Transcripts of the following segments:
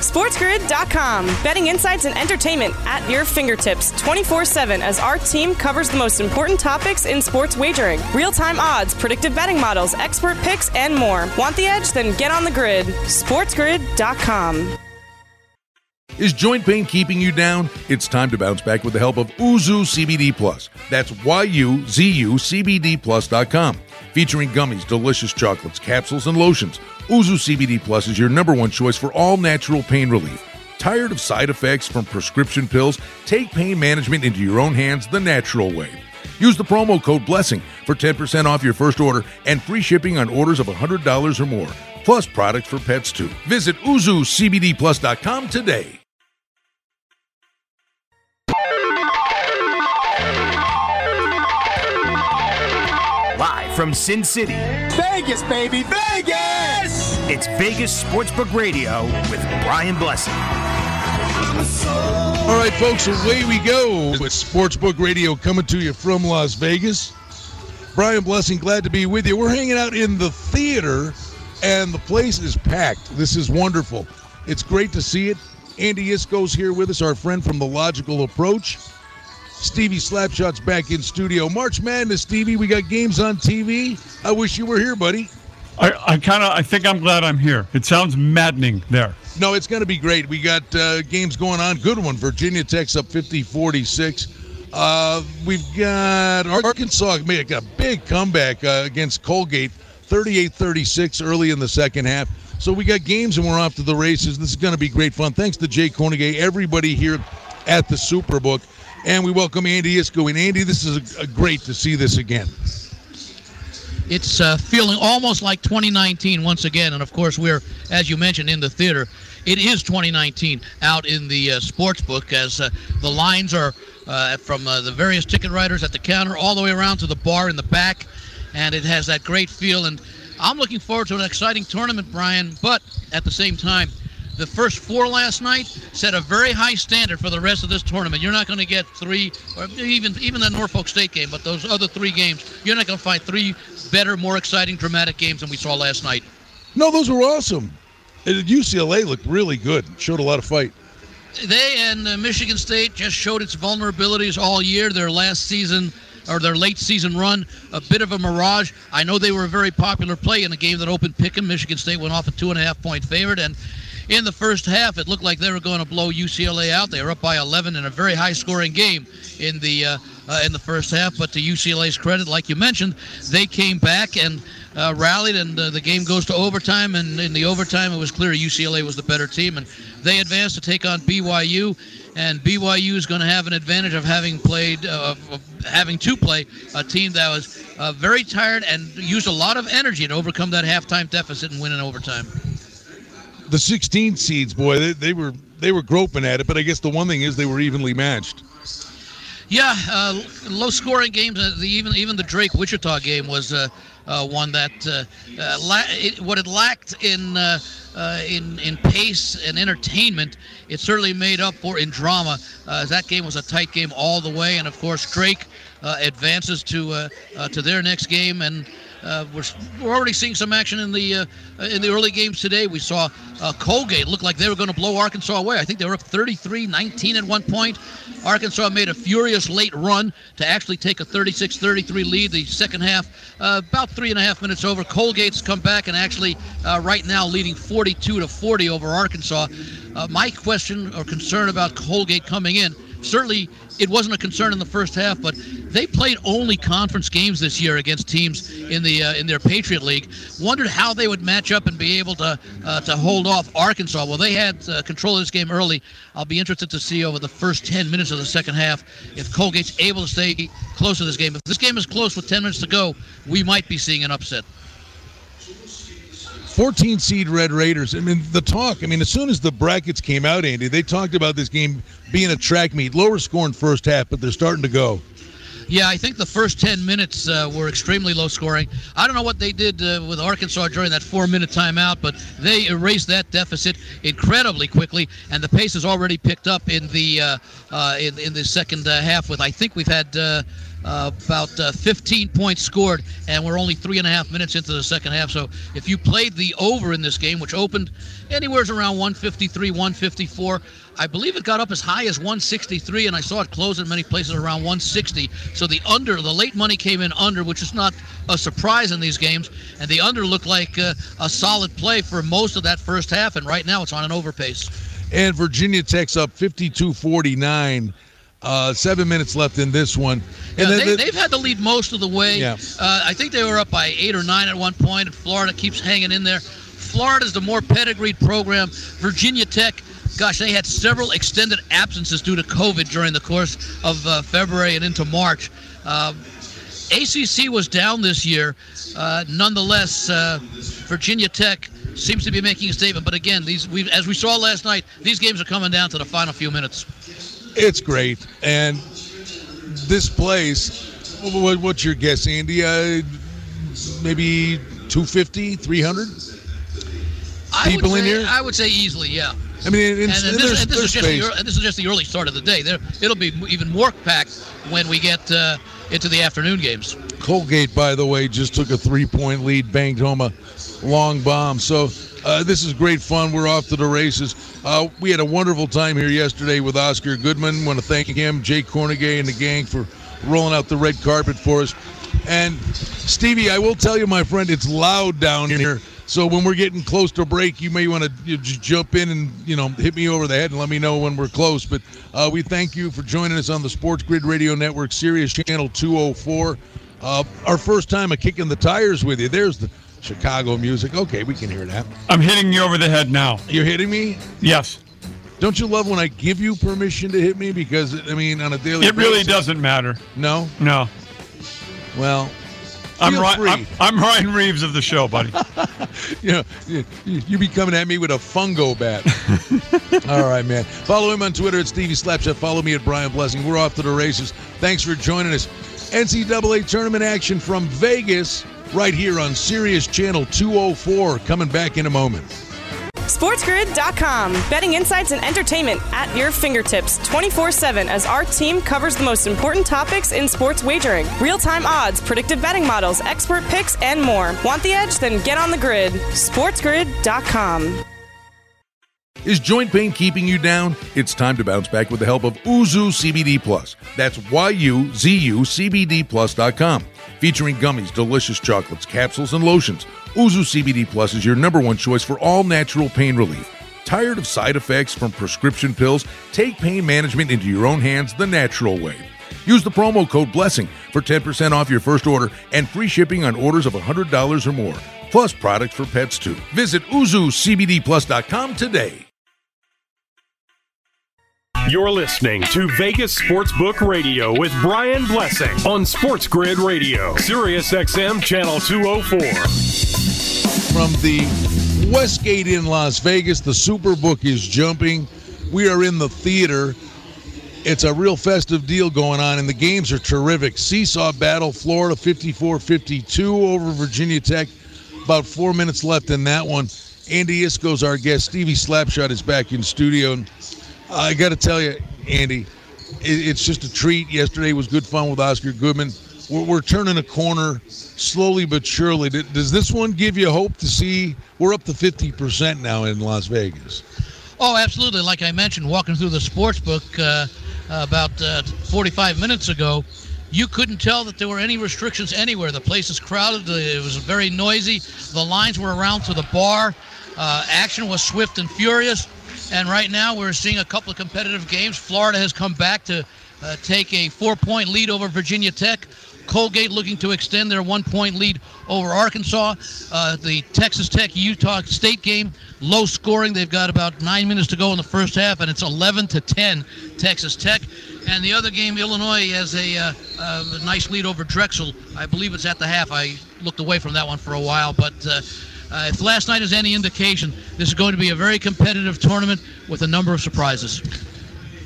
SportsGrid.com. Betting insights and entertainment at your fingertips 24 7 as our team covers the most important topics in sports wagering real time odds, predictive betting models, expert picks, and more. Want the edge? Then get on the grid. SportsGrid.com. Is joint pain keeping you down? It's time to bounce back with the help of Yuzu CBD Plus. That's Y-U-Z-U CBD Plus.com. Featuring gummies, delicious chocolates, capsules, and lotions. Yuzu CBD Plus is your number one choice for all natural pain relief. Tired of side effects from prescription pills? Take pain management into your own hands the natural way. Use the promo code BLESSING for 10% off your first order and free shipping on orders of $100 or more, plus products for pets too. Visit YuzuCBDPlus.com today. Live from Sin City, Vegas, baby, Vegas! It's Vegas Sportsbook Radio with Brian Blessing. All right, folks, away we go with Sportsbook Radio coming to you from Las Vegas. Brian Blessing, glad to be with you. We're hanging out in the theater, and the place is packed. This is wonderful. It's great to see it. Andy Iskoe's here with us, our friend from The Logical Approach. Stevie Slapshot's back in studio. March Madness, Stevie. We got games on TV. I wish you were here, buddy. I, I kind of I think I'm glad I'm here. It sounds maddening there. No, it's going to be great. We got uh, games going on. Good one. Virginia Tech's up 50 46. Uh, we've got Arkansas make a big comeback uh, against Colgate 38 36 early in the second half. So we got games and we're off to the races. This is going to be great fun. Thanks to Jay Kornegay, everybody here at the Superbook. And we welcome Andy Iskoe. And Andy, this is a, a great to see this again. It's uh, feeling almost like 2019 once again. And of course, we're, as you mentioned, in the theater. It is 2019 out in the uh, sports book as uh, the lines are uh, from uh, the various ticket writers at the counter all the way around to the bar in the back. And it has that great feel. And I'm looking forward to an exciting tournament, Brian. But at the same time, the first four last night set a very high standard for the rest of this tournament. You're not going to get three, or even even the Norfolk State game, but those other three games, you're not going to find three better, more exciting, dramatic games than we saw last night. No, those were awesome. And UCLA looked really good. Showed a lot of fight. They and uh, Michigan State just showed its vulnerabilities all year. Their last season or their late season run, a bit of a mirage. I know they were a very popular play in a game that opened Pick'em. Michigan State went off a two and a half point favorite, and in the first half, it looked like they were going to blow UCLA out. They were up by 11 in a very high-scoring game in the uh, uh, in the first half. But to UCLA's credit, like you mentioned, they came back and uh, rallied, and uh, the game goes to overtime. And in the overtime, it was clear UCLA was the better team, and they advanced to take on BYU. And BYU is going to have an advantage of having played, uh, of, having to play a team that was uh, very tired and used a lot of energy to overcome that halftime deficit and win in overtime. The 16 seeds, boy, they, they were they were groping at it. But I guess the one thing is they were evenly matched. Yeah, uh, low-scoring games. Uh, the, even even the Drake Wichita game was uh, uh, one that uh, la- it, what it lacked in in in pace and entertainment, it certainly made up for in drama. That game was a tight game all the way, and of course Drake advances to to their next game and. Uh, we're, we're already seeing some action in the uh, in the early games today. We saw uh, Colgate look like they were going to blow Arkansas away. I think they were up 33-19 at one point. Arkansas made a furious late run to actually take a 36-33 lead. The second half, uh, about three and a half minutes over. Colgate's come back and actually uh, right now leading 42 to 40 over Arkansas. Uh, my question or concern about Colgate coming in certainly it wasn't a concern in the first half, but they played only conference games this year against teams in the uh, in their Patriot League. Wondered how they would match up and be able to uh, to hold off Arkansas. Well, they had uh, control of this game early. I'll be interested to see over the first 10 minutes of the second half if Colgate's able to stay close to this game. If this game is close with 10 minutes to go, we might be seeing an upset. 14 seed Red Raiders. I mean, the talk, I mean, as soon as the brackets came out, Andy, they talked about this game being a track meet. Lower scoring first half, but they're starting to go. Yeah, I think the first 10 minutes uh, were extremely low scoring. I don't know what they did uh, with Arkansas during that four minute timeout, but they erased that deficit incredibly quickly, and the pace has already picked up in the uh, uh, in, in the second uh, half. With I think we've had uh, about uh, 15 points scored, and we're only three and a half minutes into the second half. So if you played the over in this game, which opened anywhere around 153, 154, I believe it got up as high as 163, and I saw it close in many places around 160. So the under, the late money came in under, which is not a surprise in these games, and the under looked like uh, a solid play for most of that first half, and right now it's on an overpace. And Virginia Tech's up 52 49. Uh, seven minutes left in this one. Yeah, And then they, the- have had the lead most of the way. Yeah. Uh, I think they were up by eight or nine at one point, and Florida keeps hanging in there. Florida's the more pedigreed program. Virginia Tech, gosh, they had several extended absences due to COVID during the course of uh, February and into March. Um, ACC was down this year. Uh, nonetheless, uh, Virginia Tech seems to be making a statement. But again, these we, as we saw last night, these games are coming down to the final few minutes. It's great. And this place, what, what's your guess, Andy? Uh, maybe 250, 300? People would in here? I would say easily, yeah. I mean, in, and, this, and this is just the, and this is just the early start of the day. There, it'll be even more packed when we get uh, into the afternoon games. Colgate, by the way, just took a three point lead, banged home a long bomb. So uh, this is great fun. We're off to the races. Uh, we had a wonderful time here yesterday with Oscar Goodman. Want to thank him, Jake Kornegay, and the gang for rolling out the red carpet for us. And Stevie, I will tell you, my friend, it's loud down here. So when we're getting close to break, you may want to just jump in and you know hit me over the head and let me know when we're close. But uh, we thank you for joining us on the Sports Grid Radio Network, Sirius Channel 204. Uh, our first time of kicking the tires with you. There's the Chicago music. Okay, we can hear that. I'm hitting you over the head now. You're hitting me. Yes. Don't you love when I give you permission to hit me? Because I mean, on a daily It really basis- doesn't matter. No. No. Well, I'm, Ry-. I'm, I'm Ryan Reeves of the show, buddy. you know, you, you be coming at me with a fungo bat. All right, man. Follow him on Twitter at Stevie Slapshot. Follow me at Brian Blessing. We're off to the races. Thanks for joining us. NCAA tournament action from Vegas right here on Sirius Channel 204. Coming back in a moment. SportsGrid.com. Betting insights and entertainment at your fingertips 24 7 as our team covers the most important topics in sports wagering real time odds, predictive betting models, expert picks, and more. Want the edge? Then get on the grid. SportsGrid.com. Is joint pain keeping you down? It's time to bounce back with the help of Yuzu CBD Plus. That's Y-U-Z-U CBD Plus.com. Featuring gummies, delicious chocolates, capsules, and lotions. Yuzu CBD Plus is your number one choice for all natural pain relief. Tired of side effects from prescription pills? Take pain management into your own hands the natural way. Use the promo code BLESSING for 10% off your first order and free shipping on orders of $100 or more. Plus products for pets too. Visit YuzuCBDPlus.com today. You're listening to Vegas Sportsbook Radio with Brian Blessing on Sports Grid Radio, Sirius XM Channel 204. From the Westgate in Las Vegas, the Superbook is jumping. We are in the theater. It's a real festive deal going on, and the games are terrific. Seesaw battle, Florida 54 52 over Virginia Tech. About four minutes left in that one. Andy Iskoe's our guest. Stevie Slapshot is back in studio. And I got to tell you, Andy, it, it's just a treat. Yesterday was good fun with Oscar Goodman. We're, we're turning a corner slowly but surely. Does this one give you hope to see? We're up to 50% now in Las Vegas. Oh, absolutely. Like I mentioned, walking through the sports book uh, about uh, 45 minutes ago, you couldn't tell that there were any restrictions anywhere. The place is crowded. It was very noisy. The lines were around to the bar. Uh, action was swift and furious. And right now, we're seeing a couple of competitive games. Florida has come back to uh, take a four-point lead over Virginia Tech. Colgate looking to extend their one-point lead over Arkansas. Uh, the Texas Tech Utah State game, low scoring. They've got about nine minutes to go in the first half, and it's 11 to 10 Texas Tech. And the other game, Illinois has a, uh, uh, a nice lead over Drexel. I believe it's at the half. I looked away from that one for a while, but. Uh, if last night is any indication, this is going to be a very competitive tournament with a number of surprises.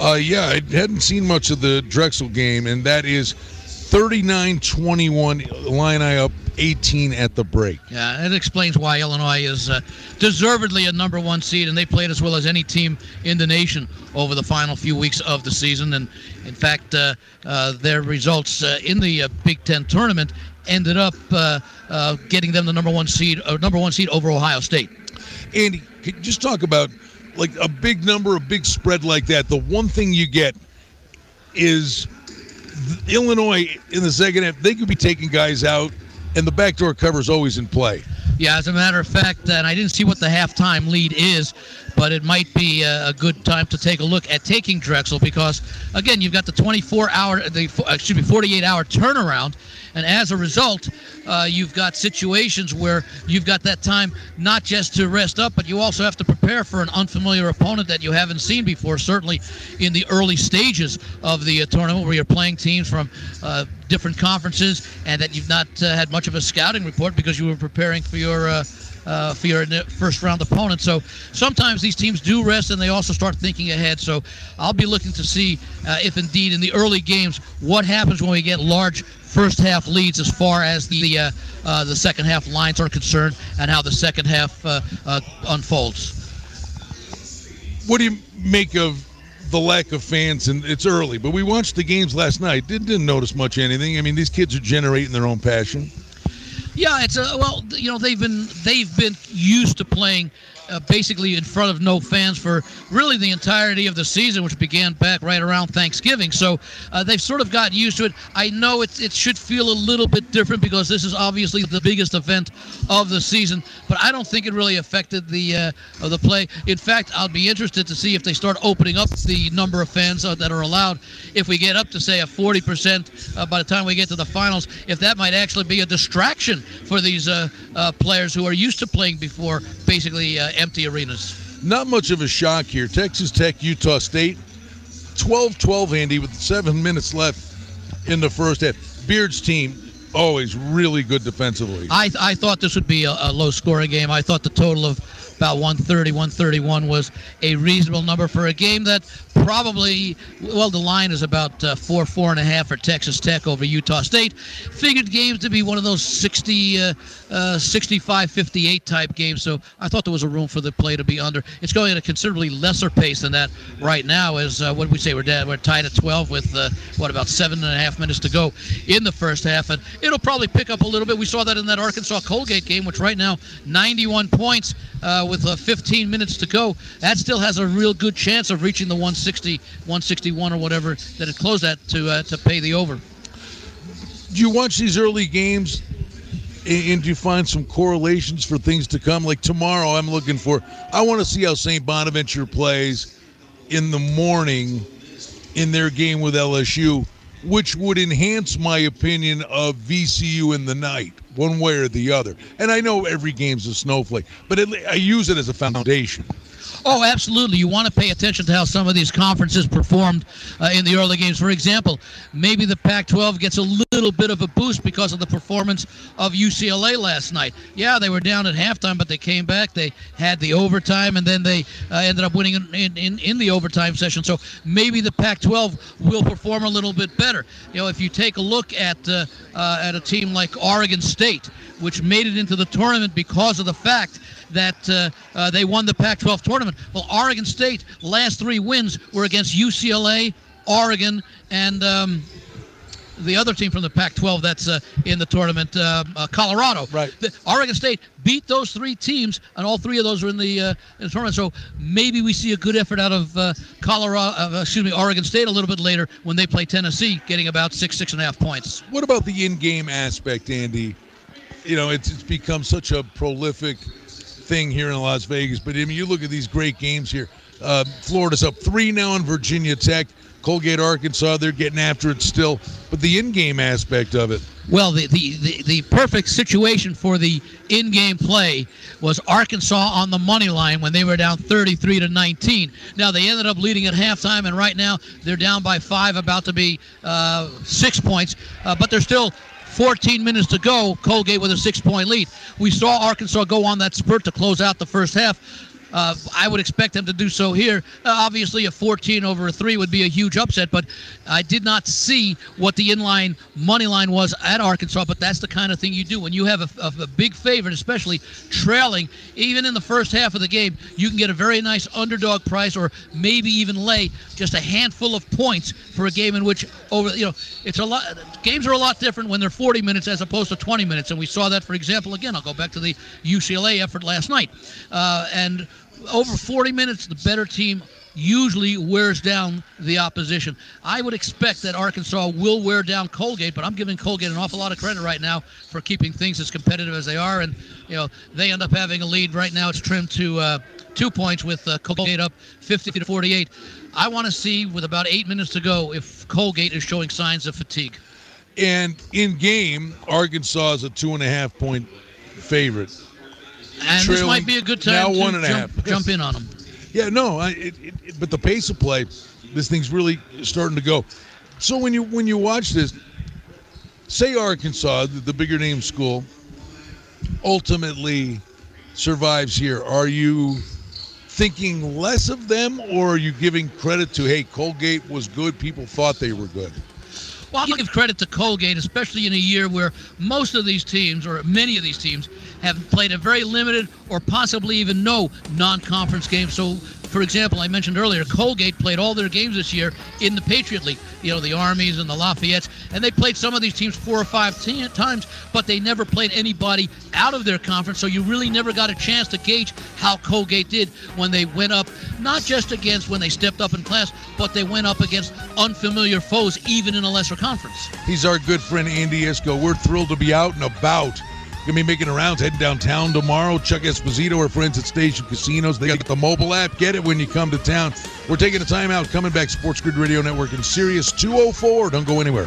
Uh, yeah, I hadn't seen much of the Drexel game, and that is 39-21 Illini up 18 at the break. Yeah, it explains why Illinois is uh, deservedly a number one seed, and they played as well as any team in the nation over the final few weeks of the season. And in fact, uh, uh, their results uh, in the uh, Big Ten tournament ended up uh, getting them the number one seed, number one seed over Ohio State. Andy, could you just talk about like a big number, a big spread like that. The one thing you get is Illinois in the second half. They could be taking guys out and the backdoor cover is always in play. Yeah, as a matter of fact, and I didn't see what the halftime lead is, but it might be a, good time to take a look at taking Drexel because, again, you've got the 24 hour, the excuse me, 48 hour turnaround, and as a result, uh, you've got situations where you've got that time not just to rest up, but you also have to prepare for an unfamiliar opponent that you haven't seen before. Certainly, in the early stages of the uh, tournament, where you're playing teams from uh, different conferences, and that you've not uh, had much of a scouting report because you were preparing for your uh, for your first round opponent. So sometimes these teams do rest and they also start thinking ahead. So I'll be looking to see uh, if indeed in the early games what happens when we get large first half leads as far as the uh, uh the second half lines are concerned and how the second half uh, uh, unfolds. What do you make of the lack of fans and it's early but we watched the games last night didn't, didn't notice much anything i mean these kids are generating their own passion yeah, it's a well, you know, they've been they've been used to playing uh, basically in front of no fans for really the entirety of the season, which began back right around Thanksgiving. So uh, they've sort of gotten used to it. I know it, it should feel a little bit different because this is obviously the biggest event of the season, but I don't think it really affected the uh, the play. In fact, I'll be interested to see if they start opening up the number of fans uh, that are allowed. If we get up to say a 40% uh, by the time we get to the finals, if that might actually be a distraction for these uh, players who are used to playing before basically empty arenas. Not much of a shock here. Texas Tech, Utah State, 12 12, Andy, with seven minutes left in the first half. Beard's team, always really good defensively. I, I thought this would be a, a low scoring game. I thought the total of about 130, 131 was a reasonable number for a game that probably, well, the line is about uh, four, four and a half for Texas Tech over Utah State. Figured games to be one of those 60, uh, uh, 65, 58 type games. So I thought there was a room for the play to be under. It's going at a considerably lesser pace than that right now. As uh, what we say? We're dead. We're tied at 12 with uh, what about seven and a half minutes to go in the first half, and it'll probably pick up a little bit. We saw that in that Arkansas Colgate game, which right now 91 points uh, with uh, 15 minutes to go. That still has a real good chance of reaching the 160, 161 or whatever that it closed at to uh, to pay the over. Do you watch these early games and do you find some correlations for things to come? Like tomorrow, I'm looking for. I want to see how St. Bonaventure plays in the morning in their game with LSU, which would enhance my opinion of VCU in the night one way or the other. And I know every game's a snowflake, but it, I use it as a foundation. Oh, absolutely. You want to pay attention to how some of these conferences performed uh, in the early games. For example, maybe the Pac 12 gets a little bit of a boost because of the performance of UCLA last night. Yeah, they were down at halftime, but they came back. They had the overtime, and then they uh, ended up winning in, in, in the overtime session. So maybe the Pac 12 will perform a little bit better. You know, if you take a look at, uh, uh at a team like Oregon State, which made it into the tournament because of the fact that uh, uh, they won the Pac 12 tournament. Well, Oregon State, last three wins were against UCLA, Oregon, and. Um, the other team from the Pac-12 that's uh, in the tournament, uh, uh, Colorado. Right. The, Oregon State beat those three teams, and all three of those are in the, uh, in the tournament. So maybe we see a good effort out of uh, Colorado, excuse me, Oregon State a little bit later when they play Tennessee, getting about six, six and a half points. What about the in-game aspect, Andy? You know, it's, it's become such a prolific thing here in Las Vegas. But I mean, you look at these great games here. Uh, Florida's up three now on Virginia Tech. Colgate, Arkansas, they're getting after it still. But the in-game aspect of it. Well, the, the, the, the, perfect situation for the in-game play was Arkansas on the money line when they were down 33 to 19. Now they ended up leading at halftime, and right now they're down by five, about to be uh, six points. Uh, but they're still 14 minutes to go. Colgate with a six point lead. We saw Arkansas go on that spurt to close out the first half. Uh, I would expect them to do so here. Uh, obviously, a 14 over a three would be a huge upset, but I did not see what the inline money line was at Arkansas. But that's the kind of thing you do when you have a, a, a big favorite, especially trailing. Even in the first half of the game, you can get a very nice underdog price, or maybe even lay just a handful of points for a game in which over you know it's a lot. Games are a lot different when they're 40 minutes as opposed to 20 minutes, and we saw that, for example, again. I'll go back to the UCLA effort last night, uh, and over 40 minutes, the better team usually wears down the opposition. I would expect that Arkansas will wear down Colgate, but I'm giving Colgate an awful lot of credit right now for keeping things as competitive as they are. And you know they end up having a lead right now. It's trimmed to uh, two points with uh, Colgate up 50 to 48. I want to see with about eight minutes to go if Colgate is showing signs of fatigue. And in game, Arkansas is a two and a half point favorite. And this might be a good time now to one and a jump, half. jump in on them. Yeah, no, I, it, it, it- but the pace of play, this thing's really starting to go. So when you when you watch this, say Arkansas, the, the bigger name school, ultimately survives here, are you thinking less of them, or are you giving credit to hey, Colgate was good, people thought they were good? Well, to give credit to Colgate, especially in a year where most of these teams, or many of these teams, have played a very limited or possibly even no non-conference game. So, for example, I mentioned earlier, Colgate played all their games this year in the Patriot League. You know, the Armies and the Lafayettes, and they played some of these teams four or five te- times, but they never played anybody out of their conference. So you really never got a chance to gauge how Colgate did when they went up, not just against when they stepped up in class, but they went up against unfamiliar foes, even in a lesser conference. He's our good friend Andy Iskoe. We're thrilled to be out and about. Gonna be making rounds, heading downtown tomorrow. Chuck Esposito, our friends at Station Casinos. They got the mobile app. Get it when you come to town. We're taking a time out. Coming back, Sports Grid Radio Network and Sirius 204. Don't go anywhere.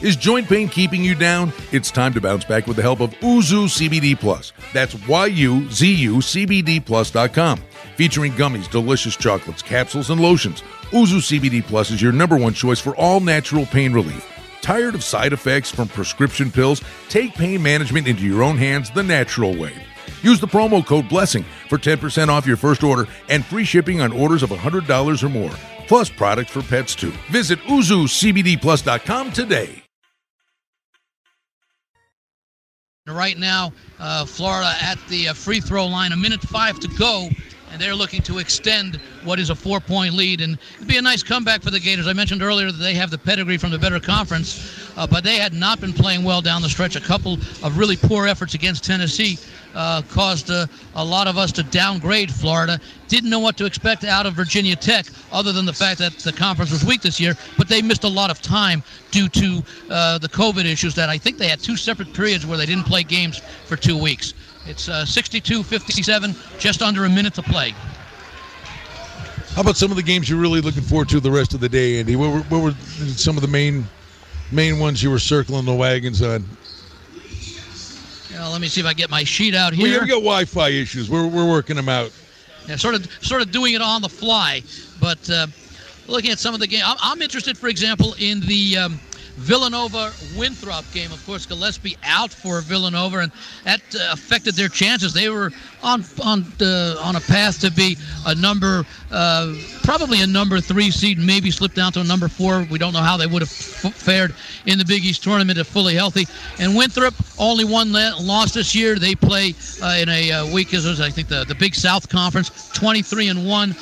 Is joint pain keeping you down? It's time to bounce back with the help of Yuzu CBD Plus. That's Y-U-Z-U CBD Plus.com. Featuring gummies, delicious chocolates, capsules, and lotions. Yuzu CBD Plus is your number one choice for all natural pain relief. Tired of side effects from prescription pills? Take pain management into your own hands the natural way. Use the promo code BLESSING for 10% off your first order and free shipping on orders of $100 or more, plus products for pets too. Visit YuzuCBDPlus.com today. Right now, uh, Florida at the uh, free throw line, a minute five to go, and they're looking to extend what is a four point lead. And it'd be a nice comeback for the Gators. I mentioned earlier that they have the pedigree from the better conference, uh, but they had not been playing well down the stretch. A couple of really poor efforts against Tennessee uh, caused uh, a lot of us to downgrade Florida. Didn't know what to expect out of Virginia Tech, other than the fact that the conference was weak this year, but they missed a lot of time due to uh, the COVID issues that I think they had two separate periods where they didn't play games for two weeks. It's uh, 62 57, just under a minute to play. How about some of the games you're really looking forward to the rest of the day, Andy? What were, what were some of the main main ones you were circling the wagons on? Know, let me see if I get my sheet out here. we have got Wi-Fi issues. We're, we're working them out. Yeah, sort of, sort of doing it on the fly. But uh, looking at some of the game, I'm, I'm interested, for example, in the um, Villanova Winthrop game. Of course, Gillespie out for Villanova, and that uh, affected their chances. They were on on uh, on a path to be a number, uh, probably a number three seed, maybe slip down to a number four. We don't know how they would have f- fared in the Big East tournament if fully healthy. And Winthrop only one la- loss this year. They play uh, in a uh, week as I think the the Big South Conference, 23 and one.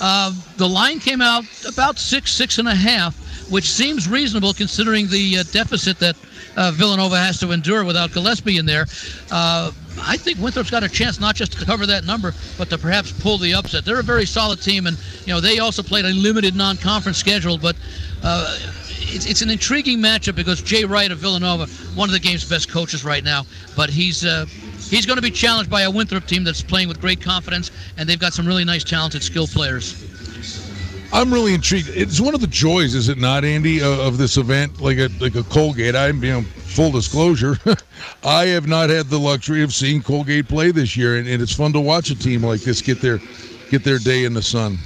Uh, the line came out about six, six and a half, which seems reasonable considering the uh, deficit that uh, Villanova has to endure without Gillespie in there. Uh, I think Winthrop's got a chance not just to cover that number, but to perhaps pull the upset. They're a very solid team, and you know they also played a limited non-conference schedule, but. Uh, it's, it's an intriguing matchup because Jay Wright of Villanova, one of the game's best coaches right now, but he's uh, he's going to be challenged by a Winthrop team that's playing with great confidence, and they've got some really nice, talented, skilled players. I'm really intrigued. It's one of the joys, is it not, Andy, of, of this event? Like a like a Colgate. I'm you know, full disclosure. I have not had the luxury of seeing Colgate play this year, and, and it's fun to watch a team like this get their get their day in the sun.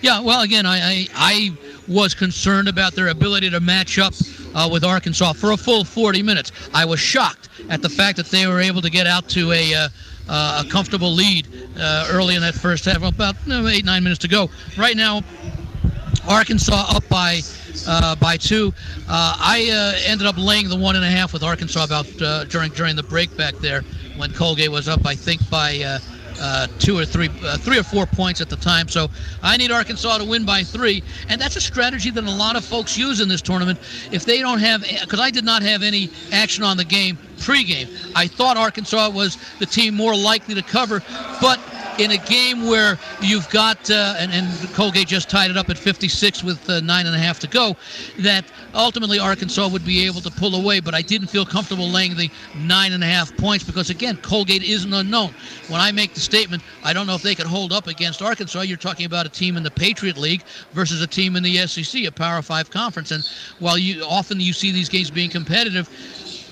Yeah, well, again, I, I, I was concerned about their ability to match up uh, with Arkansas for a full 40 minutes. I was shocked at the fact that they were able to get out to a uh, uh, a comfortable lead uh, early in that first half, about eight nine minutes to go. Right now, Arkansas up by uh, by two. Uh, I uh, ended up laying the one and a half with Arkansas about uh, during during the break back there when Colgate was up. I think by uh, uh, two or three, three or four points at the time. So I need Arkansas to win by three, and that's a strategy that a lot of folks use in this tournament. If they don't have, because I did not have any action on the game pregame, I thought Arkansas was the team more likely to cover, but in a game where you've got uh, and, and Colgate just tied it up at 56 with uh, nine and a half to go, that ultimately Arkansas would be able to pull away. But I didn't feel comfortable laying the nine and a half points because again, Colgate is an unknown. When I make the statement, I don't know if they could hold up against Arkansas. You're talking about a team in the Patriot League versus a team in the SEC, a Power Five conference. And while you often you see these games being competitive,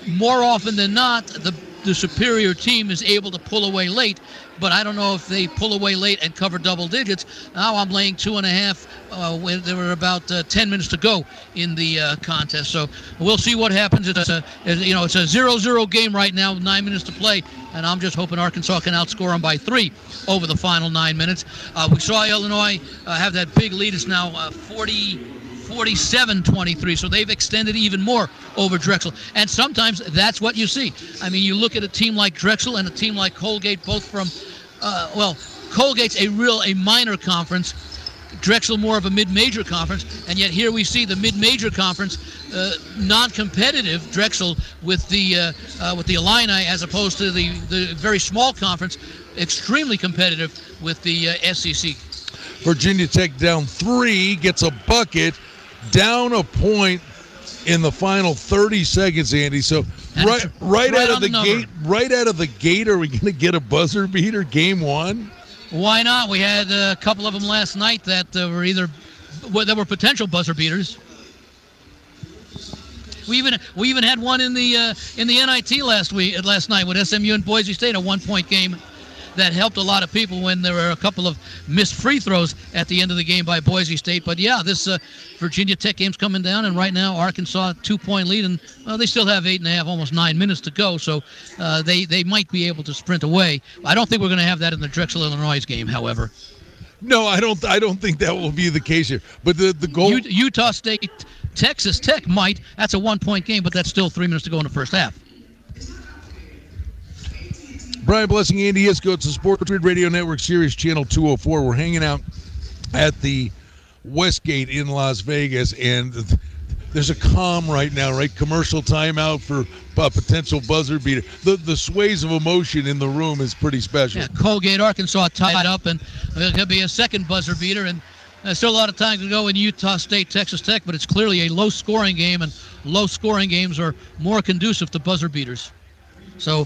more often than not, the the superior team is able to pull away late. But I don't know if they pull away late and cover double digits. Now I'm laying two and a half uh, when there were about uh, 10 minutes to go in the uh, contest. So we'll see what happens. It's a, you know, it's a 0-0 game right now, nine minutes to play, and I'm just hoping Arkansas can outscore them by three over the final nine minutes. Uh, we saw Illinois uh, have that big lead. It's now uh, 40. 47 23. So they've extended even more over Drexel. And sometimes that's what you see. I mean, you look at a team like Drexel and a team like Colgate, both from, uh, well, Colgate's a real, a minor conference. Drexel more of a mid-major conference, and yet here we see the mid-major conference uh, non-competitive Drexel with the uh, uh, with the Illini as opposed to the the very small conference, extremely competitive with the uh, SEC. Virginia Tech down three, gets a bucket, down a point in the final 30 seconds, Andy. So right, right, right out of the, the gate, right out of the gate, are we going to get a buzzer beater? Game one. Why not? We had a couple of them last night that uh, were either well, that were potential buzzer beaters. We even we even had one in the uh, in the NIT last week last night with SMU and Boise State, a one point game that helped a lot of people when there were a couple of missed free throws at the end of the game by Boise State. But yeah, this uh, Virginia Tech game's coming down, and right now Arkansas two point lead, and well, they still have eight and a half, almost nine minutes to go, so uh, they they might be able to sprint away. I don't think we're going to have that in the Drexel Illinois game, however. No, I don't. I don't think that will be the case here. But the the goal. Utah State, Texas Tech might. That's a one point game, but that's still three minutes to go in the first half. Brian Blessing, Andy Iskoe. It's the Sports Grid Radio Network Sirius Channel 204. We're hanging out at the Westgate in Las Vegas, and there's a calm right now, right? Commercial timeout for a potential buzzer beater. The the sways of emotion in the room is pretty special. Yeah, Colgate, Arkansas tied up, and there could be a second buzzer beater, and there's still a lot of time to go in Utah State, Texas Tech, but it's clearly a low scoring game, and low scoring games are more conducive to buzzer beaters. So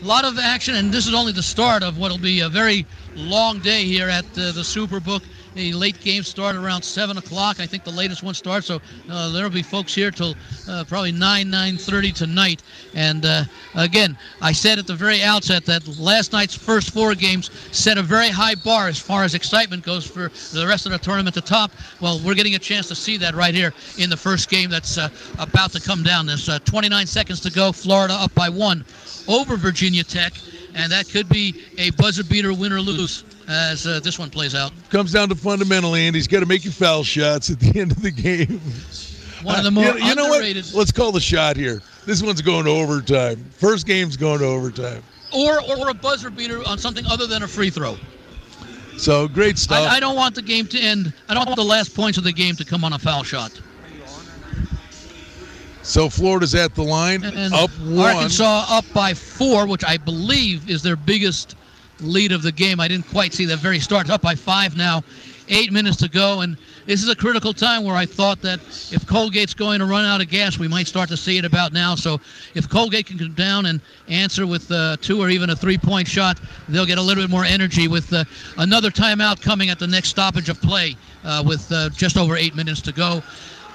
a lot of action, and this is only the start of what will be a very long day here at uh, the Superbook. The late game start around seven o'clock. I think the latest one starts, so uh, there'll be folks here till uh, probably nine nine thirty tonight. And uh, again, I said at the very outset that last night's first four games set a very high bar as far as excitement goes for the rest of the tournament to top. Well, we're getting a chance to see that right here in the first game that's uh, about to come down. There's uh, 29 seconds to go. Florida up by one over Virginia Tech, and that could be a buzzer beater, win or lose as uh, this one plays out. Comes down to fundamental, and he's got to make you foul shots at the end of the game. One of the more uh, you, you know. What? Let's call the shot here. This one's going to overtime. First game's going to overtime. Or or a buzzer beater on something other than a free throw. So great stuff. I, I don't want the game to end. I don't want the last points of the game to come on a foul shot. So Florida's at the line, and up one. Arkansas up by four, which I believe is their biggest lead of the game. I didn't quite see the very start. Up by five now eight minutes to go, and this is a critical time where I thought that if Colgate's going to run out of gas, we might start to see it about now. So if Colgate can come down and answer with uh, two or even a three-point shot, they'll get a little bit more energy with uh, another timeout coming at the next stoppage of play uh, with uh, just over eight minutes to go.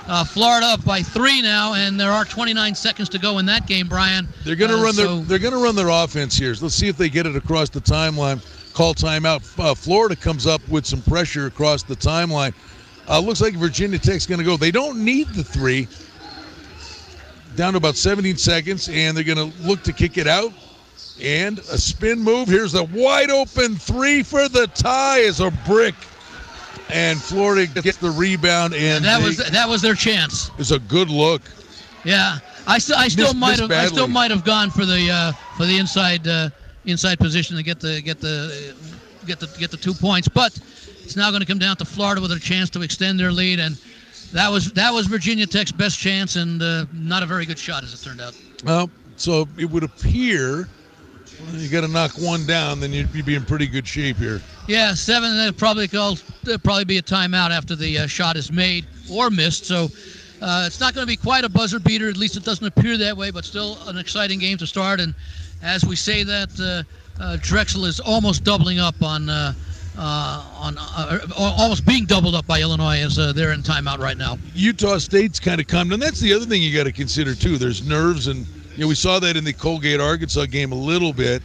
Uh, Florida up by three now, and there are 29 seconds to go in that game. Brian, They're going to Uh, run so- their they're going to run their offense here. Let's see if they get it across the timeline. Call timeout. Uh, Florida comes up with some pressure across the timeline. Uh, looks like Virginia Tech's going to go. They don't need the three. Down to about 17 seconds, and they're going to look to kick it out. And a spin move. Here's a wide open three for the tie as a brick. And Florida gets the rebound, and that they- was that was their chance. it's a good look. Yeah, I still I still might have I still might have gone for the uh, for the inside uh, inside position to get the get the get the get the two points, but it's now going to come down to Florida with a chance to extend their lead, and that was that was Virginia Tech's best chance, and uh, not a very good shot as it turned out. Well, so it would appear well, you got to knock one down, then you'd be in pretty good shape here. Yeah, seven. That'd probably call. There'd probably be a timeout after the uh, shot is made or missed. So uh, it's not going to be quite a buzzer beater. At least it doesn't appear that way. But still, an exciting game to start. And as we say that, uh, uh, Drexel is almost doubling up on. Uh, uh, on almost being doubled up by Illinois as they're in timeout right now. Utah State's kind of come, and that's the other thing you got to consider too. There's nerves, and you know we saw that in the Colgate Arkansas game a little bit,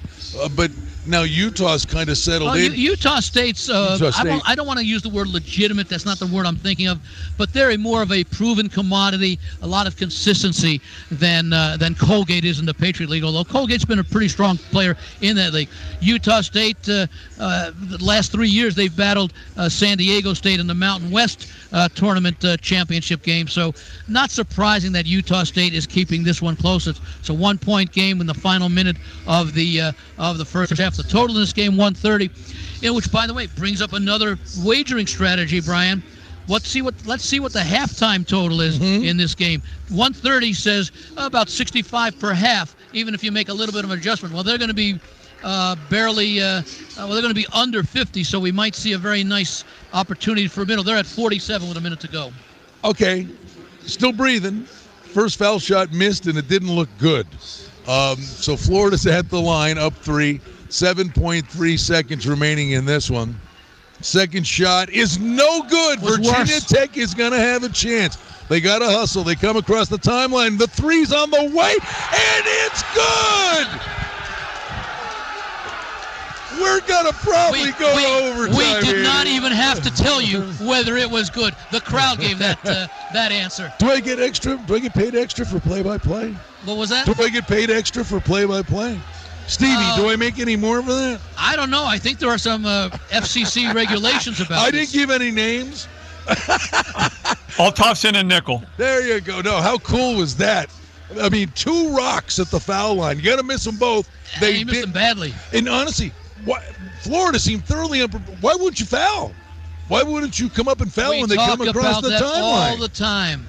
but now Utah's kind of settled Well, in. Utah State's. Uh, Utah I, State. don't, I don't want to use the word legitimate. That's not the word I'm thinking of. But they're a more of a proven commodity, a lot of consistency than uh, than Colgate is in the Patriot League. Although Colgate's been a pretty strong player in that league. Utah State, uh, uh, the last three years they've battled uh, San Diego State in the Mountain West uh, tournament uh, championship game. So not surprising that Utah State is keeping this one close. It's, it's a one-point game in the final minute of the uh, of the first half. The total in this game 130, in which, by the way, brings up another wagering strategy, Brian. Let's see what let's see what the halftime total is in this game. 130 says about 65 per half, even if you make a little bit of an adjustment. Well, they're going to be uh, barely, uh, uh, well, they're going to be under 50, so we might see a very nice opportunity for a middle. They're at 47 with a minute to go. Okay, still breathing. First foul shot missed, and it didn't look good. Um, so Florida's at the line, up three. 7.3 seconds remaining in this one. Second shot is no good. Was Virginia worse. Tech is going to have a chance. They got to hustle. They come across the timeline. The three's on the way, and it's good. We're going to probably we, go we, overtime. we did here. not even have to tell you whether it was good. The crowd gave that uh, that answer. Do I get extra? Do I get paid extra for play-by-play? What was that? Do I get paid extra for play-by-play? Stevie, Uh, do I make any more for that? I don't know. I think there are some uh, FCC regulations about I this. didn't give any names. I'll toss in a nickel. There you go. No, how cool was that? I mean, two rocks at the foul line. You got to miss them both. They They he missed them badly. And honestly, why, Florida seemed thoroughly. Unpre- why wouldn't you foul? Why wouldn't you come up and foul we when they come across about the that all the time.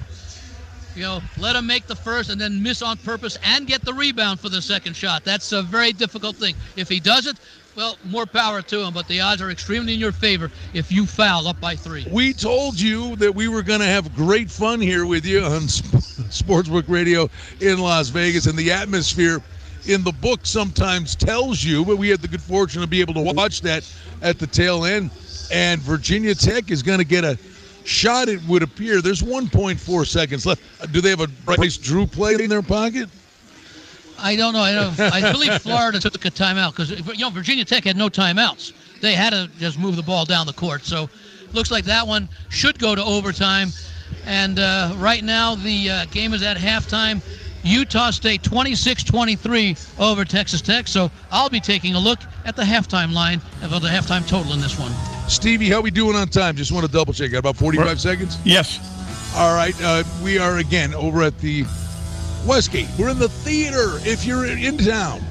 You know, let him make the first and then miss on purpose and get the rebound for the second shot. That's a very difficult thing. If he does it, well, more power to him. But the odds are extremely in your favor if you foul up by three. We told you that we were going to have great fun here with you on Sportsbook Radio in Las Vegas, and the atmosphere in the book sometimes tells you, but we had the good fortune to be able to watch that at the tail end. And Virginia Tech is going to get a shot, it would appear. There's 1.4 seconds left. Do they have a Bryce Drew play in their pocket? I don't know. I, don't, I believe Florida took a timeout because you know Virginia Tech had no timeouts. They had to just move the ball down the court. So looks like that one should go to overtime. And uh, right now the uh, game is at halftime. Utah State 26-23 over Texas Tech. So I'll be taking a look at the halftime line about the halftime total in this one. Stevie, how we doing on time? Just want to double check. Got about 45 seconds? Yes. All right, uh, we are again over at the Westgate. We're in the theater. If you're in town,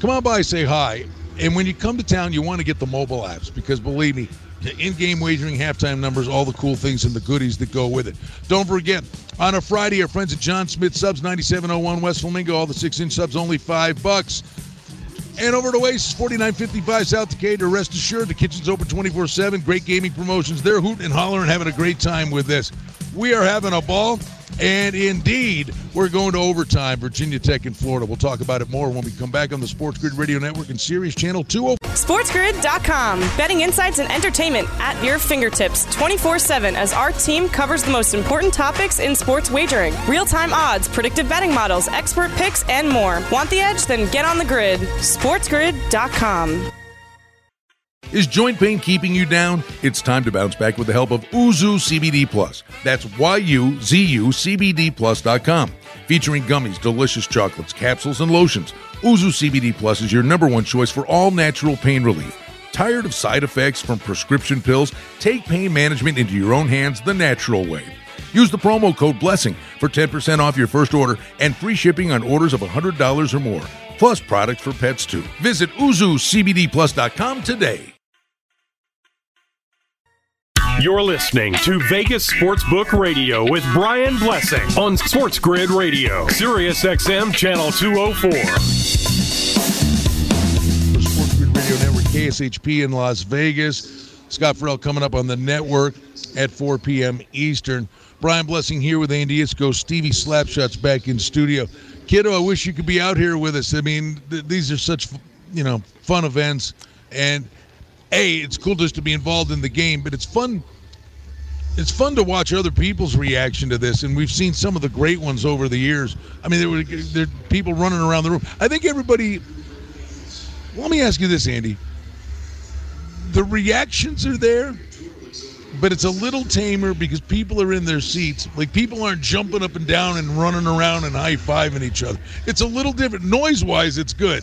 come on by, say hi. And when you come to town, you want to get the mobile apps because believe me, the in-game wagering, halftime numbers, all the cool things and the goodies that go with it. Don't forget, on a Friday, our friends at John Smith Subs, 9701 West Flamingo, all the six-inch subs, only five bucks. And over to Oasis, 4955 South Decatur. Rest assured, the kitchen's open 24 7. Great gaming promotions. They're hooting and hollering, having a great time with this. We are having a ball. And indeed, we're going to overtime, Virginia Tech and Florida. We'll talk about it more when we come back on the Sports Grid Radio Network and Sirius Channel 204. SportsGrid.com. Betting insights and entertainment at your fingertips 24 7 as our team covers the most important topics in sports wagering real time odds, predictive betting models, expert picks, and more. Want the edge? Then get on the grid. SportsGrid.com. Is joint pain keeping you down? It's time to bounce back with the help of Yuzu CBD Plus. That's Y-U-Z-U CBD Plus.com. Featuring gummies, delicious chocolates, capsules, and lotions. Yuzu CBD Plus is your number one choice for all natural pain relief. Tired of side effects from prescription pills? Take pain management into your own hands the natural way. Use the promo code BLESSING for 10% off your first order and free shipping on orders of $100 or more, plus products for pets too. Visit YuzuCBDPlus.com today. You're listening to Vegas Sportsbook Radio with Brian Blessing on Sports Grid Radio, Sirius XM Channel 204. For Sports Grid Radio Network, KSHP in Las Vegas. Scott Ferrall coming up on the network at 4 p.m. Eastern. Brian Blessing here with Andy Iskoe. Stevie Slapshots back in studio. Kiddo, I wish you could be out here with us. I mean, th- these are such, you know, fun events. And a, it's cool just to be involved in the game, but it's fun. It's fun to watch other people's reaction to this, and we've seen some of the great ones over the years. I mean, there were there people running around the room. I think everybody. Let me ask you this, Andy. The reactions are there, but it's a little tamer because people are in their seats. Like people aren't jumping up and down and running around and high fiving each other. It's a little different. Noise wise, it's good.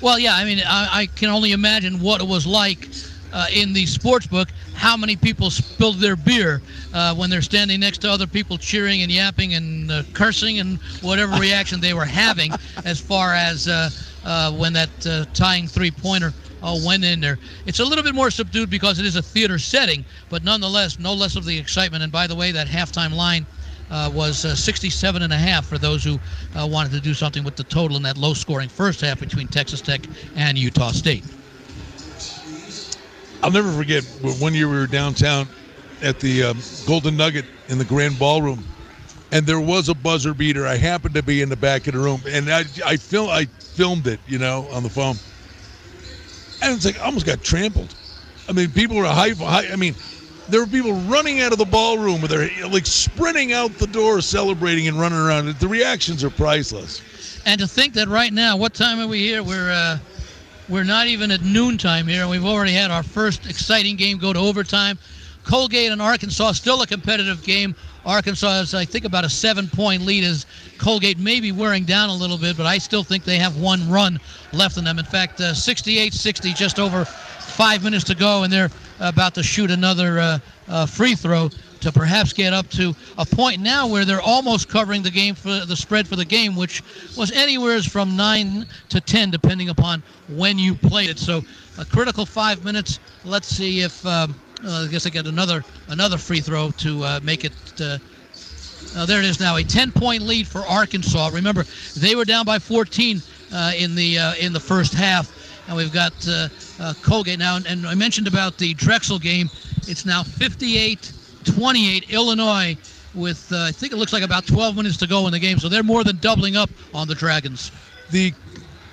Well, yeah, I mean, I, I can only imagine what it was like uh, in the sports book. How many people spilled their beer uh, when they're standing next to other people cheering and yapping and uh, cursing and whatever reaction they were having as far as uh, uh, when that uh, tying three pointer uh, went in there. It's a little bit more subdued because it is a theater setting, but nonetheless, no less of the excitement. And by the way, that halftime line uh, was uh, 67 and a half for those who uh, wanted to do something with the total in that low scoring first half between Texas Tech and Utah State. I'll never forget one year we were downtown at the um, Golden Nugget in the Grand Ballroom, and there was a buzzer beater. I happened to be in the back of the room, and I I film I filmed it, you know, on the phone, and it's like I almost got trampled. I mean, people were high. high I mean, there were people running out of the ballroom with their like sprinting out the door, celebrating and running around. The reactions are priceless. And to think that right now, what time are we here? We're uh, we're not even at noontime here, and we've already had our first exciting game go to overtime. Colgate and Arkansas still a competitive game. Arkansas is, I think, about a seven-point lead. As Colgate may be wearing down a little bit, but I still think they have one run left in them. In fact, uh, 68-60, just over five minutes to go, and they're about to shoot another uh, uh, free throw to perhaps get up to a point now where they're almost covering the game for the spread for the game, which was anywhere from nine to ten, depending upon when you played it. So a critical five minutes. Let's see if um, uh, I guess I get another another free throw to uh, make it. Uh, there it is now, a 10-point lead for Arkansas. Remember, they were down by 14 uh, in the in the first half, and we've got uh, Colgate now. And, I mentioned about the Drexel game. It's now 58-28 Illinois with uh, I think it looks like about 12 minutes to go in the game. So they're more than doubling up on the Dragons. The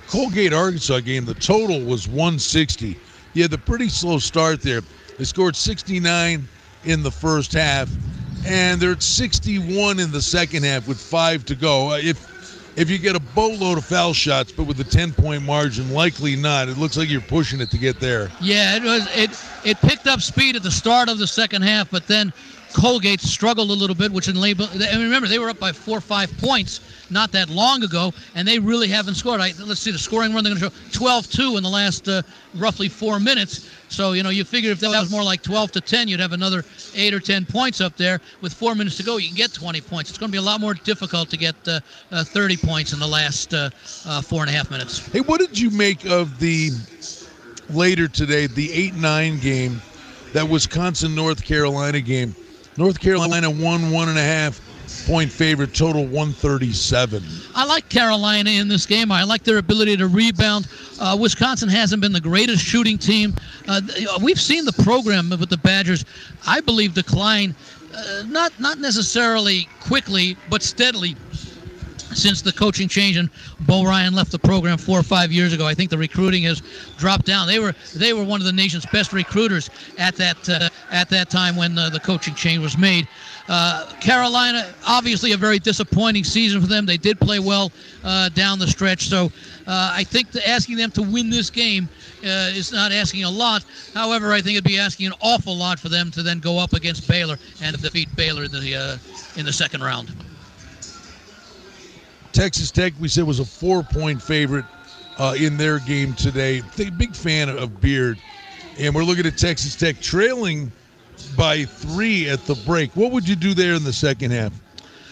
Colgate Arkansas game, the total was 160. You had the pretty slow start there. They scored 69 in the first half, and they're at 61 in the second half with five to go. Uh, If if you get a boatload of foul shots, but with a 10 point margin, likely not. It looks like you're pushing it to get there. Yeah, it was it it picked up speed at the start of the second half, but then Colgate struggled a little bit, which in label. And remember, they were up by four or five points not that long ago, and they really haven't scored. I, let's see the scoring run. They're going to show 12-2 in the last uh, roughly four minutes. So you know, you figure if that was more like 12 to 10, you'd have another eight or 10 points up there. With four minutes to go, you can get 20 points. It's going to be a lot more difficult to get uh, uh, 30 points in the last uh, uh, four and a half minutes. Hey, what did you make of the later today, the 8 9 game, that Wisconsin North Carolina game? North Carolina won one and a half. Point favorite, total 137. I like Carolina in this game. I like their ability to rebound. Uh, Wisconsin hasn't been the greatest shooting team. Uh, we've seen the program with the Badgers, I believe, decline. Uh, not not necessarily quickly, but steadily since the coaching change and Bo Ryan left the program four or five years ago. I think the recruiting has dropped down. They were they were one of the nation's best recruiters at that uh, at that time when uh, the coaching change was made. Uh, Carolina, obviously a very disappointing season for them. They did play well uh, down the stretch, so uh, I think asking them to win this game uh, is not asking a lot. However, I think it'd be asking an awful lot for them to then go up against Baylor and defeat Baylor in the in the second round. Texas Tech, we said, was a four point favorite uh, in their game today. Big fan of Beard. And we're looking at Texas Tech trailing by three at the break. What would you do there in the second half?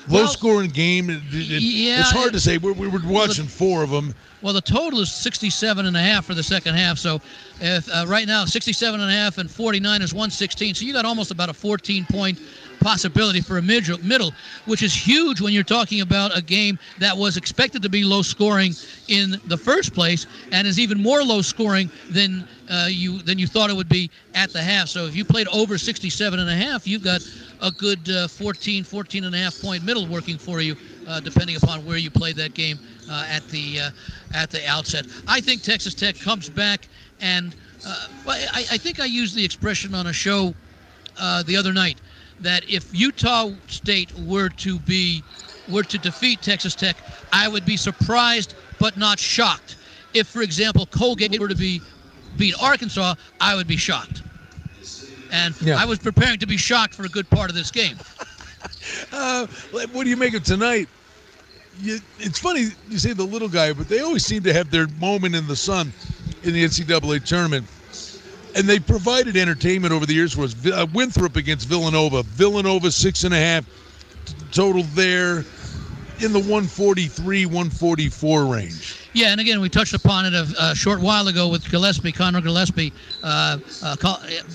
Low well, scoring game. It, it, yeah, it's hard to say. We're, we were watching four of them. Well, the total is 67 and a half for the second half. So if, uh, right now, 67 and a half and 49 is 116. So you got almost about a 14 point possibility for a middle, middle, which is huge when you're talking about a game that was expected to be low scoring in the first place and is even more low scoring than uh, you than you thought it would be at the half. So if you played over 67 and a half, you've got a good uh, 14, 14 and a half point middle working for you, uh, depending upon where you played that game uh, at the uh, at the outset. I think Texas Tech comes back and. Uh, I, I think I used the expression on a show the other night that if Utah State were to be were to defeat Texas Tech, I would be surprised but not shocked. If, for example, Colgate were to be beat Arkansas, I would be shocked. And yeah. I was preparing to be shocked for a good part of this game. uh, what do you make of tonight? You, it's funny you say the little guy, but they always seem to have their moment in the sun in the NCAA tournament and they provided entertainment over the years. Was uh, Winthrop against Villanova? Villanova six and a half total there in the 143 144 range. Yeah, and again, we touched upon it a, a short while ago with Gillespie, Connor Gillespie, uh, uh,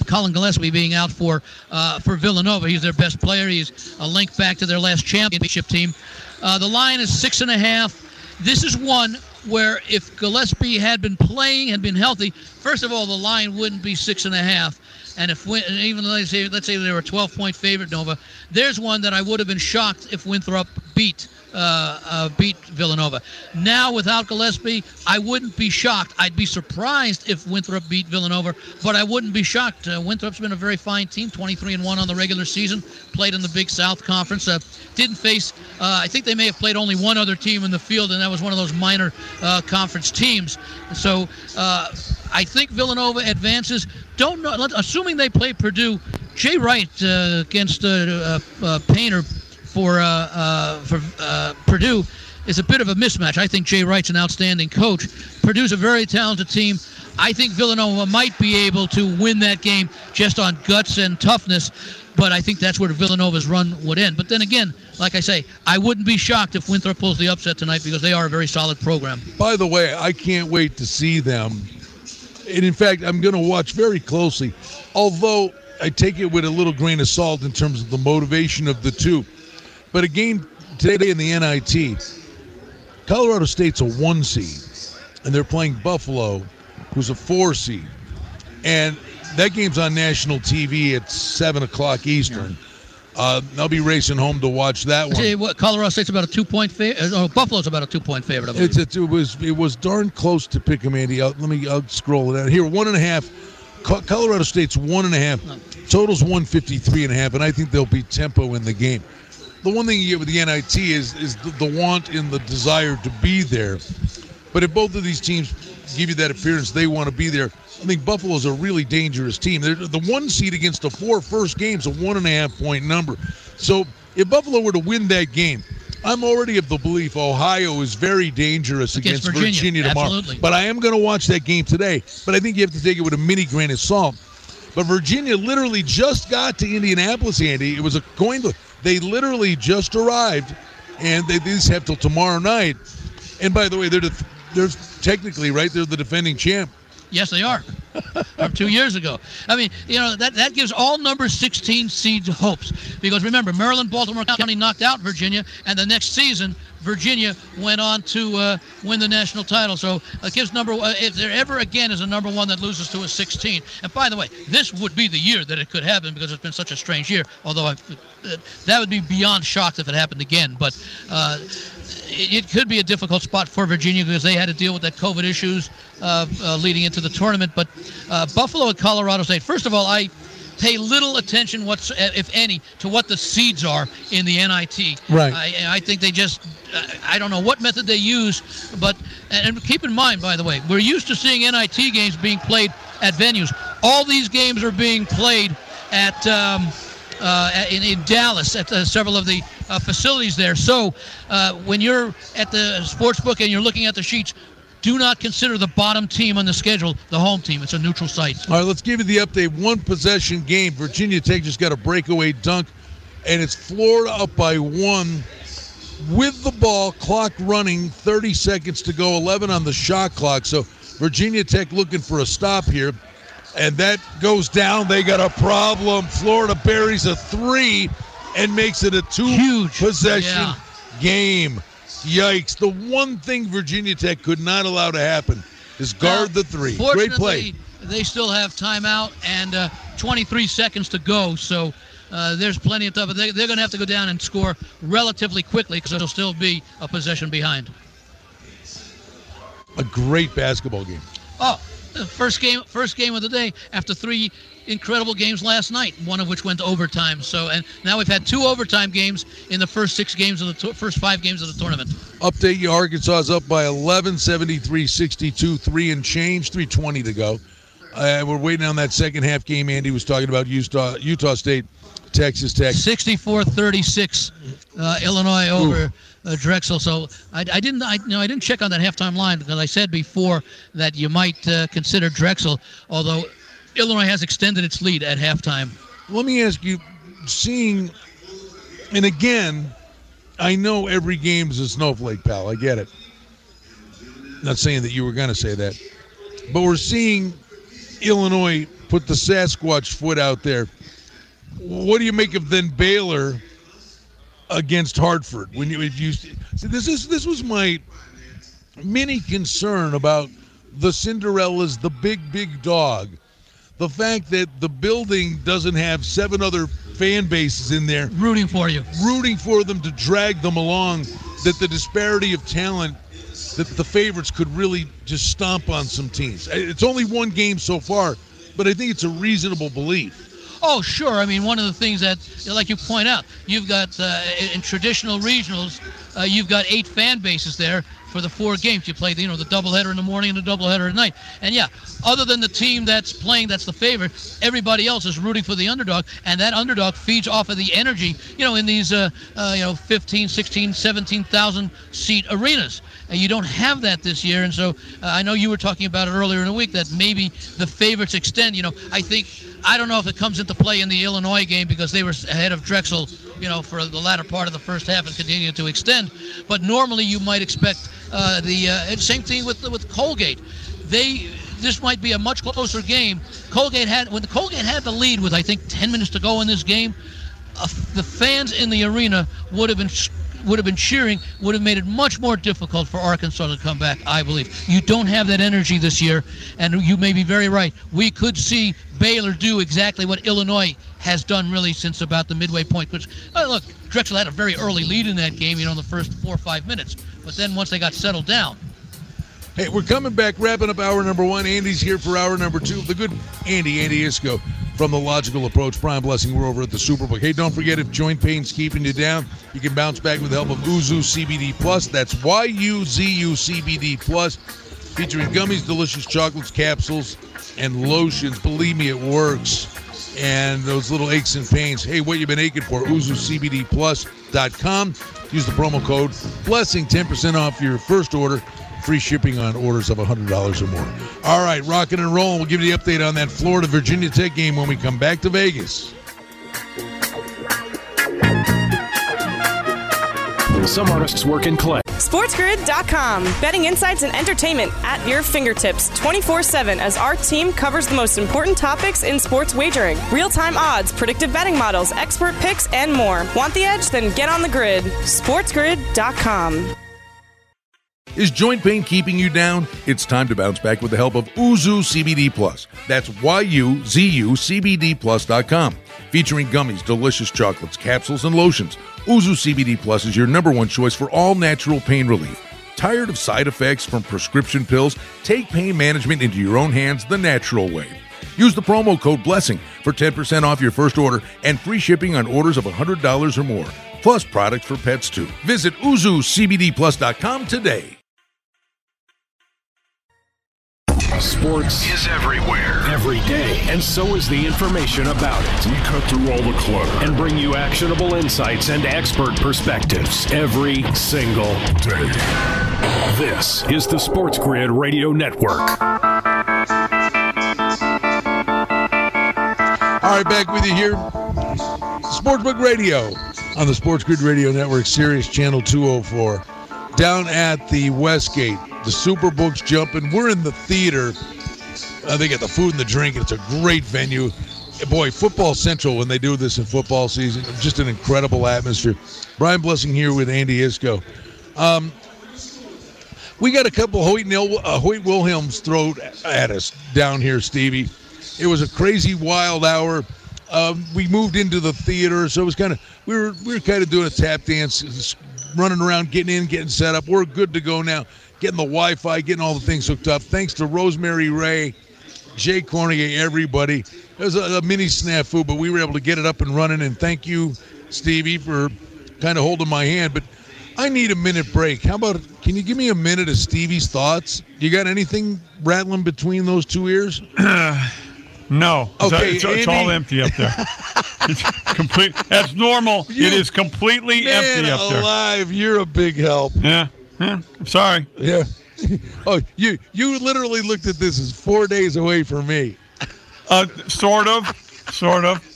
Collin Gillespie being out for uh, for Villanova. He's their best player. He's a link back to their last championship team. Uh, the line is six and a half. This is one where if Gillespie had been playing, had been healthy, first of all, the line wouldn't be six and a half. And if even let's say let's say they were a 12 point favorite, Nova, there's one that I would have been shocked if Winthrop beat uh, uh, beat Villanova. Now, without Gillespie, I wouldn't be shocked. I'd be surprised if Winthrop beat Villanova, but I wouldn't be shocked. Uh, Winthrop's been a very fine team, 23 and one on the regular season. Played in the Big South Conference. Uh, didn't face. Uh, I think they may have played only one other team in the field, and that was one of those minor uh, conference teams. So I think Villanova advances. Don't know. Assuming they play Purdue, Jay Wright against Painter for uh, uh, for uh, Purdue is a bit of a mismatch. I think Jay Wright's an outstanding coach. Purdue's a very talented team. I think Villanova might be able to win that game just on guts and toughness, but I think that's where Villanova's run would end. But then again, like I say, I wouldn't be shocked if Winthrop pulls the upset tonight because they are a very solid program. By the way, I can't wait to see them. And in fact, I'm going to watch very closely, although I take it with a little grain of salt in terms of the motivation of the two. But a game today in the NIT, Colorado State's a one seed, and they're playing Buffalo, who's a four seed. And that game's on national TV at 7 o'clock Eastern. Uh, I'll be racing home to watch that one. You what, Colorado State's about a two-point favorite. Uh, oh, Buffalo's about a two-point favorite. It's, it was it was darn close to pick 'em, Andy. I'll, let me I'll scroll it out here. One and a half. Colorado State's one and a half. Totals 153 and a half, and I think there'll be tempo in the game the one thing you get with the NIT is is the, the want and the desire to be there. But if both of these teams give you that appearance, they want to be there. I think Buffalo's a really dangerous team. They're the one seed against the four first games, a one and a half point number. So if Buffalo were to win that game, I'm already of the belief Ohio is very dangerous against, against Virginia. Virginia, tomorrow. Absolutely. But I am going to watch that game today. But I think you have to take it with a mini grain of salt. But Virginia literally just got to Indianapolis, Andy. It was a coin flip. They literally just arrived, and they these have till tomorrow night. And by the way, they're they're technically right. They're the defending champ. Yes, they are. From two years ago. I mean, you know, that, that gives all number 16 seeds hopes. Because remember, Maryland, Baltimore County knocked out Virginia, and the next season, Virginia went on to uh, win the national title. So it gives number uh, if there ever again is a number one that loses to a 16. And by the way, this would be the year that it could happen because it's been such a strange year. Although I, uh, that would be beyond shocked if it happened again. But uh, it, could be a difficult spot for Virginia because they had to deal with that COVID issues uh, uh, leading into the tournament. But uh, Buffalo and Colorado State. First of all, I pay little attention, what's if any, to what the seeds are in the NIT. Right. I, I think they just, I don't know what method they use, but and keep in mind, by the way, we're used to seeing NIT games being played at venues. All these games are being played at. Um, uh, in, in, Dallas at uh, several of the uh, facilities there. So uh, when you're at the sports book and you're looking at the sheets, do not consider the bottom team on the schedule the home team. It's a neutral site. All right, let's give you the update. One possession game. Virginia Tech just got a breakaway dunk, and it's Florida up by one with the ball, clock running, 30 seconds to go, 11 on the shot clock. So Virginia Tech looking for a stop here and that goes down. They got a problem. Florida buries a three and makes it a two Huge. possession yeah. game. Yikes. The one thing Virginia Tech could not allow to happen is guard the three. Great play. They still have timeout and uh, 23 seconds to go. So uh, there's plenty of time. But they, they're going to have to go down and score relatively quickly because it'll still be a possession behind. A great basketball game. Oh, first game first game of the day after three incredible games last night one of which went to overtime. So and now we've had two overtime games in the first six games of the to- first five games of the tournament. Update you arkansas is up by 11 73 62 three and change 320 to go. Uh, we're waiting on that second half game andy was talking about utah utah state texas tech. 64 36 uh, illinois over Ooh uh, Drexel. So I, I didn't, I, you know, I didn't check on that halftime line because I said before that you might uh, consider Drexel, although Illinois has extended its lead at halftime. Let me ask you, seeing, and again, I know every game is a snowflake, pal. I get it. Not saying that you were going to say that, but we're seeing Illinois put the Sasquatch foot out there. What do you make of then Baylor? Against Hartford. When you if you see this is this was my mini concern about the Cinderella's the big big dog. The fact that the building doesn't have seven other fan bases in there rooting for you, rooting for them to drag them along. That the disparity of talent that the favorites could really just stomp on some teams. It's only one game so far, but I think it's a reasonable belief. Oh, sure. I mean, one of the things that, like you point out, you've got uh, in traditional regionals, uh, you've got eight fan bases there for the four games. You play, you know, the doubleheader in the morning and the doubleheader at night. And yeah, other than the team that's playing, that's the favorite, everybody else is rooting for the underdog, and that underdog feeds off of the energy, you know, in these, uh, uh, you know, 15, 16, 17,000 seat arenas. And you don't have that this year, and so uh, I know you were talking about it earlier in the week that maybe the favorites extend. You know, I think I don't know if it comes into play in the Illinois game because they were ahead of Drexel, you know, for the latter part of the first half and continue to extend. But normally you might expect uh, the uh, same thing with with Colgate. They this might be a much closer game. Colgate had when Colgate had the lead with I think 10 minutes to go in this game. Uh, the fans in the arena would have been would have been cheering would have made it much more difficult for Arkansas to come back, I believe. You don't have that energy this year, and you may be very right. We could see Baylor do exactly what Illinois has done really since about the midway point. Because, uh, look, Drexel had a very early lead in that game, you know, in the first four or five minutes. But then once they got settled down, Hey, we're coming back, wrapping up hour number one. Andy's here for hour number two. The good Andy, Andy Iskoe from The Logical Approach. Brian Blessing, we're over at the Superbook. Hey, don't forget if joint pain's keeping you down, you can bounce back with the help of Yuzu CBD Plus. That's Y-U-Z-U CBD Plus, featuring gummies, delicious chocolates, capsules, and lotions. Believe me, it works. And those little aches and pains. Hey, what you've been aching for? YuzuCBDPlus.com. Use the promo code Blessing, 10% off your first order free shipping on orders of $100 or more. All right, rocking and rolling. We'll give you the update on that Florida Virginia Tech game when we come back to Vegas. Some artists work in clay. SportsGrid.com. Betting insights and entertainment at your fingertips 24 7 as our team covers the most important topics in sports wagering real time odds, predictive betting models, expert picks, and more. Want the edge? Then get on the grid. SportsGrid.com. Is joint pain keeping you down? It's time to bounce back with the help of Yuzu CBD Plus. That's Y-U-Z-U CBD Plus.com. Featuring gummies, delicious chocolates, capsules, and lotions. Yuzu CBD Plus is your number one choice for all natural pain relief. Tired of side effects from prescription pills? Take pain management into your own hands the natural way. Use the promo code BLESSING for 10% off your first order and free shipping on orders of $100 or more, plus products for pets too. Visit YuzuCBDPlus.com today. Sports Is everywhere. every day, and so is the information about it. We cut through all the clutter and bring you actionable insights and expert perspectives every single day. This is the Sports Grid Radio Network. All right, back with you here. Sportsbook Radio on the Sports Grid Radio Network, Sirius Channel 204. Down at the Westgate, the super Superbook's jumping. We're in the theater. Uh, they got the food and the drink. It's a great venue. Boy, Football Central, when they do this in football season, just an incredible atmosphere. Brian Blessing here with Andy Iskoe. Um, we got a couple Hoyt, uh, Hoyt Wilhelms thrown at us down here, Stevie. It was a crazy, wild hour. Um, we moved into the theater, so it was kind of we were we were kind of doing a tap dance, running around, getting in, getting set up. We're good to go now. Getting the Wi-Fi, getting all the things hooked up. Thanks to Rosemary Ray, Jay Kornegay, everybody. It was a, a mini snafu, but we were able to get it up and running. And thank you, Stevie, for kind of holding my hand. But I need a minute break. How about? Can you give me a minute of Stevie's thoughts? You got anything rattling between those two ears? No. It's- Okay, it's, it's all empty up there. it's complete. That's normal. You- it is completely Man empty up there. alive, you're a big help. Yeah. Yeah. I'm sorry. Yeah. oh, you you literally looked at this as four days away from me. Uh, sort of. Sort of.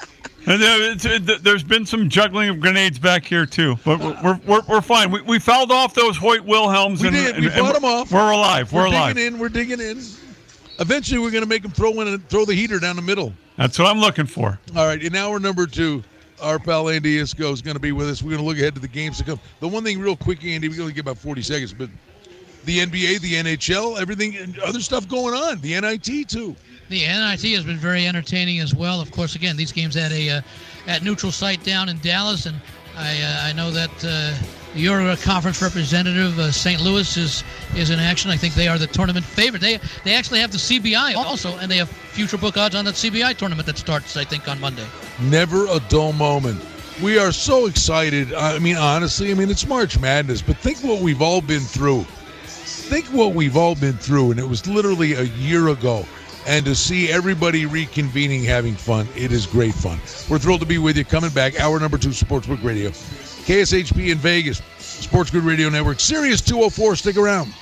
And it- there's been some juggling of grenades back here too, but we're we're, we're, we're fine. We, we fouled off those Hoyt Wilhelms. We and, did. We and- and fought 'em off. We're alive. We're, alive. We're alive. digging in. We're digging in. Eventually, we're going to make them throw in and throw the heater down the middle. That's what I'm looking for. All right. In hour number two, our pal Andy Iskoe is going to be with us. We're going to look ahead to the games to come. The one thing, real quick, Andy, we only get about 40 seconds, but the NBA, the NHL, everything, and other stuff going on. The NIT too. The NIT has been very entertaining as well. Of course, again, these games at a uh, at neutral site down in Dallas, and I uh, I know that uh, your conference representative uh, St. Louis is is in action. I think they are the tournament favorite. They they actually have the CBI also, and they have future book odds on that CBI tournament that starts I think on Monday. Never a dull moment. We are so excited. I mean, honestly, I mean, it's March Madness, but think what we've all been through. Think what we've all been through, and it was literally a year ago. And to see everybody reconvening, having fun, it is great fun. We're thrilled to be with you. Coming back, hour number two, Sportsbook Radio, KSHP in Vegas, Sports Grid Radio Network, Sirius 204. Stick around.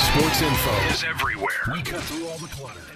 Sports info Is everywhere. We cut through all the clutter.